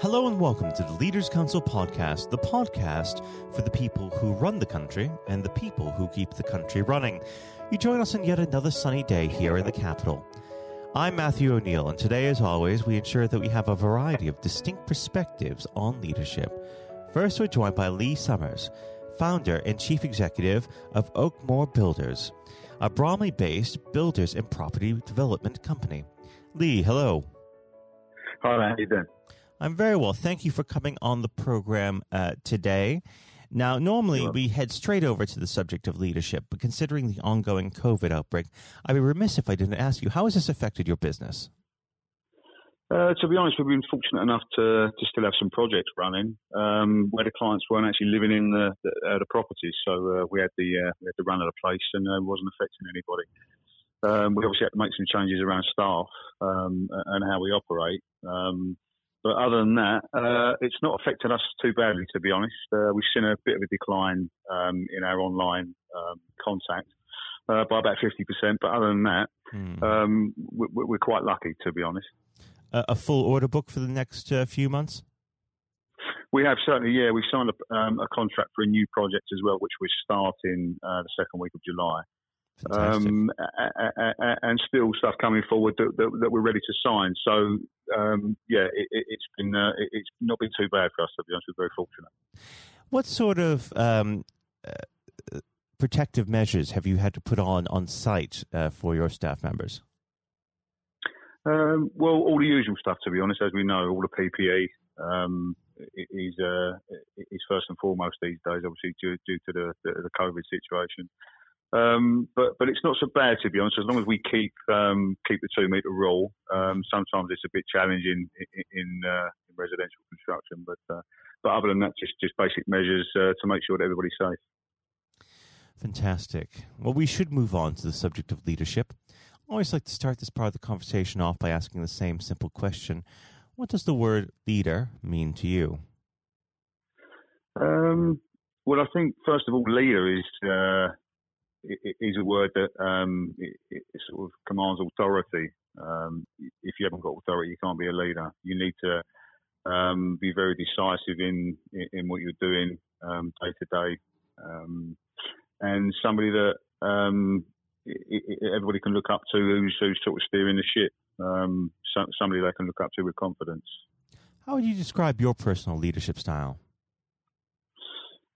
Hello and welcome to the Leaders Council podcast, the podcast for the people who run the country and the people who keep the country running. You join us on yet another sunny day here in the capital. I'm Matthew O'Neill, and today, as always, we ensure that we have a variety of distinct perspectives on leadership. First, we're joined by Lee Summers, founder and chief executive of Oakmore Builders, a Bromley based builders and property development company. Lee, hello. Hi, how you doing? I'm very well. Thank you for coming on the program uh, today. Now, normally Sure. we head straight over to the subject of leadership, but considering the ongoing COVID outbreak, I'd be remiss if I didn't ask you how has this affected your business? Uh, to be honest, we've been fortunate enough to, to still have some projects running um, where the clients weren't actually living in the the, uh, the properties, so uh, we had the uh, we had the run of the place and uh, it wasn't affecting anybody. Um, we obviously had to make some changes around staff um, and how we operate. Um, but other than that, uh, it's not affected us too badly, to be honest. Uh, we've seen a bit of a decline um, in our online um, contact uh, by about 50%. But other than that, Hmm. um, we, we're quite lucky, to be honest. a, a full order book for the next uh, few months? We have certainly, yeah. We've signed a, um, a contract for a new project as well, which we're starting uh, the second week of July. Um, and still stuff coming forward that, that, that we're ready to sign. So, um, yeah, it, it's been uh, it, it's not been too bad for us to be honest. We're very fortunate. what sort of um, uh, protective measures have you had to put on on site uh, for your staff members? Um, well, all the usual stuff, to be honest. As we know, all the PPE um, is uh, is first and foremost these days, obviously due, due to the, the, the COVID situation. Um, but but it's not so bad to be honest. As long as we keep um, keep the two metre rule. Um, sometimes it's a bit challenging in in, uh, in residential construction, but uh, but other than that, just just basic measures uh, to make sure that everybody's safe. Fantastic. Well, we should move on to the subject of leadership. I always like to start this part of the conversation off by asking the same simple question What does the word leader mean to you? Um, well, I think first of all, leader is uh, is a word that um, it, it sort of commands authority. Um, if you haven't got authority, you can't be a leader. You need to um, be very decisive in in, what you're doing um, day to day, um, and somebody that um, i i everybody can look up to, who's, who's sort of steering the ship. Um, so, somebody they can look up to with confidence. How would you describe your personal leadership style?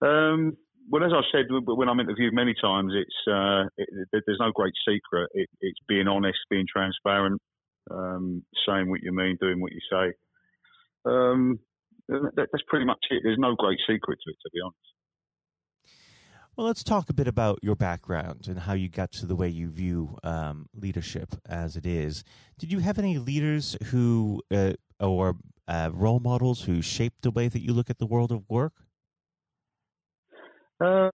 Um, well, as I've said when I'm interviewed many times, it's uh, it- there's no great secret. It, it's being honest, being transparent, um, saying what you mean, doing what you say. Um, that, that's pretty much it. There's no great secret to it, to be honest. Well, let's talk a bit about your background and how you got to the way you view um, leadership as it is. Did you have any leaders who, uh, or uh, role models who shaped the way that you look at the world of work? Um,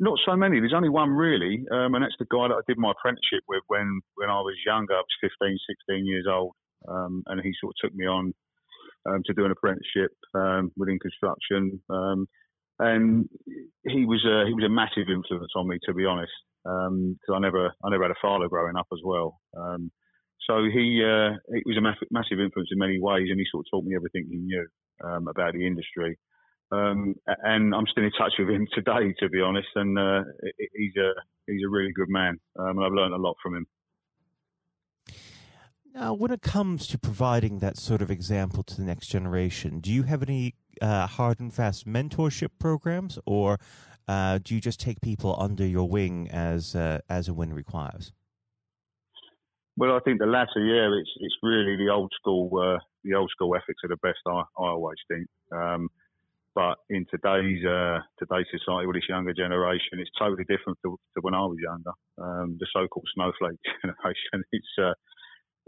not so many. There's only one really, um, and that's the guy that I did my apprenticeship with when when I was younger. I was 15, 16 years old, um, and he sort of took me on um, to do an apprenticeship um, within construction. Um, and he was a he was a massive influence on me, to be honest, because I never I never had a father growing up as well. Um, so he uh, he was a massive, influence in many ways, and he sort of taught me everything he knew um, about the industry. Um, and I'm still in touch with him today, to be honest. And uh, he's a he's a really good man, um, and I've learned a lot from him. Now, when it comes to providing that sort of example to the next generation, do you have any uh, hard and fast mentorship programs, or uh, do you just take people under your wing as uh, as and when requires? Well, I think the latter, yeah, it's it's really the old school uh, the old school ethics are the best. I, I always think. Um, but in today's uh, today's society with this younger generation, it's totally different to, to when I was younger. Um, the so-called snowflake generation, it's uh,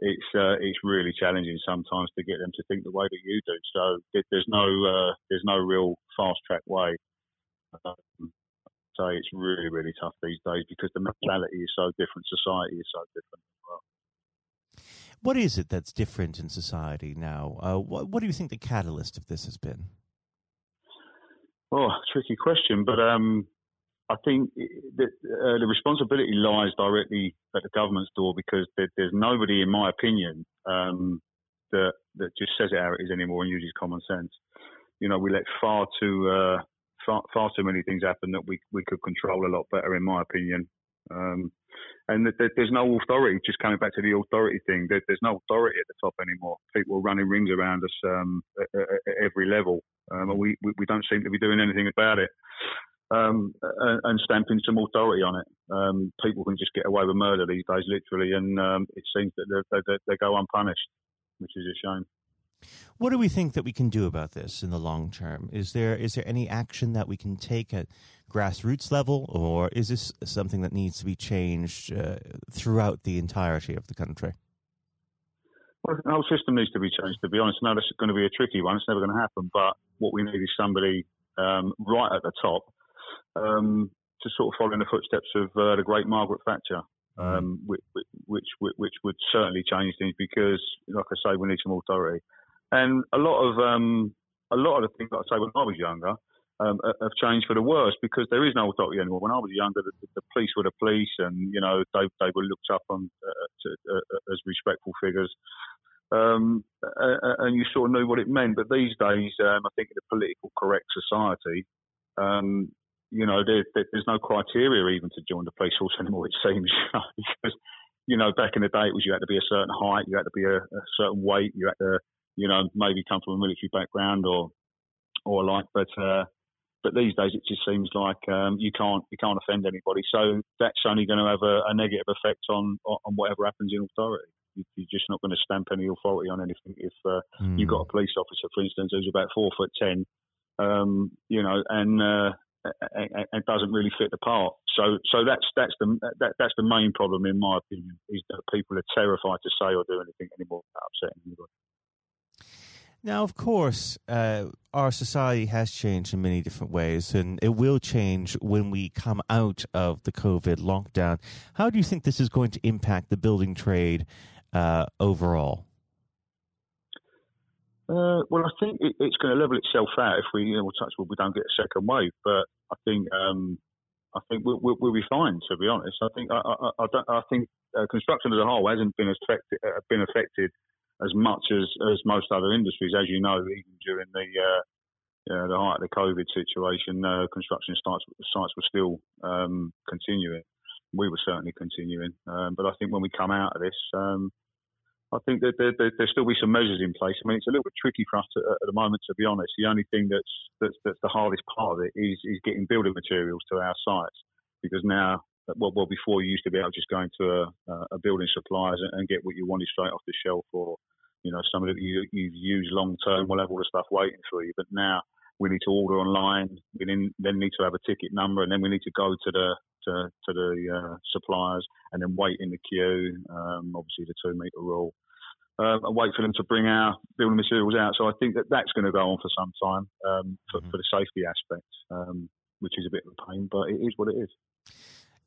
it's uh, it's really challenging sometimes to get them to think the way that you do. So there's no uh, there's no real fast track way. Um, so it's really really tough these days because the mentality is so different, society is so different well. What is it that's different in society now? Uh, what, what do you think the catalyst of this has been? Oh, tricky question, but um, I think that uh, the responsibility lies directly at the government's door because there, there's nobody, in my opinion, um, that that just says it how it is anymore and uses common sense. You know, we let far too uh, far, far too many things happen that we we could control a lot better, in my opinion. Um, and there's no authority. Just coming back to the authority thing, there's no authority at the top anymore. People are running rings around us um, at, at, every level, um, and we, we don't seem to be doing anything about it. Um, and, stamping some authority on it. Um, people can just get away with murder these days, literally, and um, it seems that they, they, they go unpunished, which is a shame. What do we think that we can do about this in the long term? Is there is there any action that we can take at grassroots level, or is this something that needs to be changed uh, throughout the entirety of the country? Well, the whole system needs to be changed. To be honest, now this is going to be a tricky one. It's never going to happen. But what we need is somebody um, right at the top um, to sort of follow in the footsteps of uh, the great Margaret Thatcher, mm-hmm. um, which, which, which, which would certainly change things because, like I say, we need some authority. And a lot of um, a lot of the things, like I say, when I was younger, um, have changed for the worse because there is no authority anymore. When I was younger, the, the police were the police, and you know they they were looked up on uh, to, uh, as respectful figures, um, and you sort of knew what it meant. But these days, um, I think in a political correct society, um, you know, there, there's no criteria even to join the police force anymore. It seems because you know back in the day it was you had to be a certain height, you had to be a, a certain weight, you had to you know maybe come from a military background or or like, but uh, but these days it just seems like um, you can't you can't offend anybody. So that's only going to have a, a negative effect on on whatever happens in authority. You're just not going to stamp any authority on anything. If uh, mm. you've got a police officer, for instance, who's about four foot ten, um, you know, and uh, and doesn't really fit the part. So, so that's that's the that, that's the main problem, in my opinion, is that people are terrified to say or do anything anymore without upsetting anybody. Now, of course, uh, our society has changed in many different ways, and it will change when we come out of the COVID lockdown. How do you think this is going to impact the building trade uh, overall? Uh, well, I think it, it's going to level itself out if we, you know, touch wood, we don't get a second wave. But I think, um, I think we'll, we'll, we'll, be fine. To be honest, I think, I, I, I, I think uh, construction as a whole hasn't been affected, uh, been affected as much as, as most other industries. As you know, even during the uh, the height of the COVID situation, uh, construction sites sites were still um, continuing. We were certainly continuing, um, but I think when we come out of this, um, I think that there, there, there'll still be some measures in place. I mean, it's a little bit tricky for us to, at the moment, to be honest. The only thing that's, that's that's the hardest part of it is is getting building materials to our sites because now well, well, before you used to be able to just go into a, a building suppliers and, get what you wanted straight off the shelf, or you know, some of it you, you've used long term will have all the stuff waiting for you. But now we need to order online. We then, then need to have a ticket number, and then we need to go to the to, to the uh, suppliers and then wait in the queue. Um, obviously, the two meter rule. Um, and wait for them to bring our building materials out. So I think that that's going to go on for some time um, for, mm-hmm. for, the safety aspect, um, which is a bit of a pain, but it is what it is.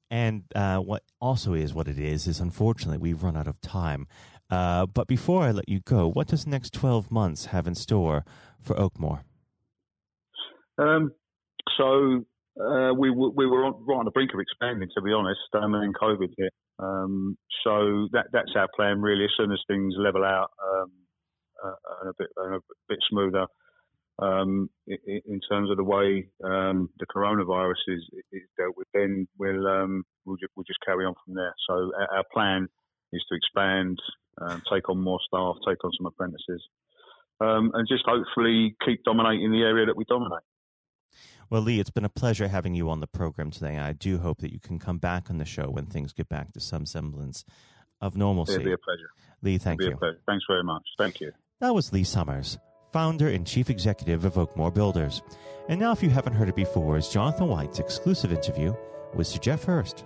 And uh, what also is what it is is unfortunately we've run out of time. Uh, but before I let you go, what does the next 12 months have in store for Oakmore? Um, so uh, we, we were on, right on the brink of expanding, to be honest, um, and then COVID hit. Um, so that, that's our plan, really. As soon as things level out um, uh, and a bit and a bit smoother um, in, in, terms of the way um, the coronavirus is, is, dealt with, then we'll um, we'll, ju- we'll, just carry on from there. So our, our plan is to expand, uh, take on more staff, take on some apprentices, um, and just hopefully keep dominating the area that we dominate. Well, Lee, it's been a pleasure having you on the program today. I do hope that you can come back on the show when things get back to some semblance of normalcy. It'll be a pleasure. Lee, thank you. Thanks very much. Thank you. That was Lee Summers, founder and chief executive of Oakmore Builders. And now, if you haven't heard it before, is Jonathan White's exclusive interview with Sir Geoff Hurst.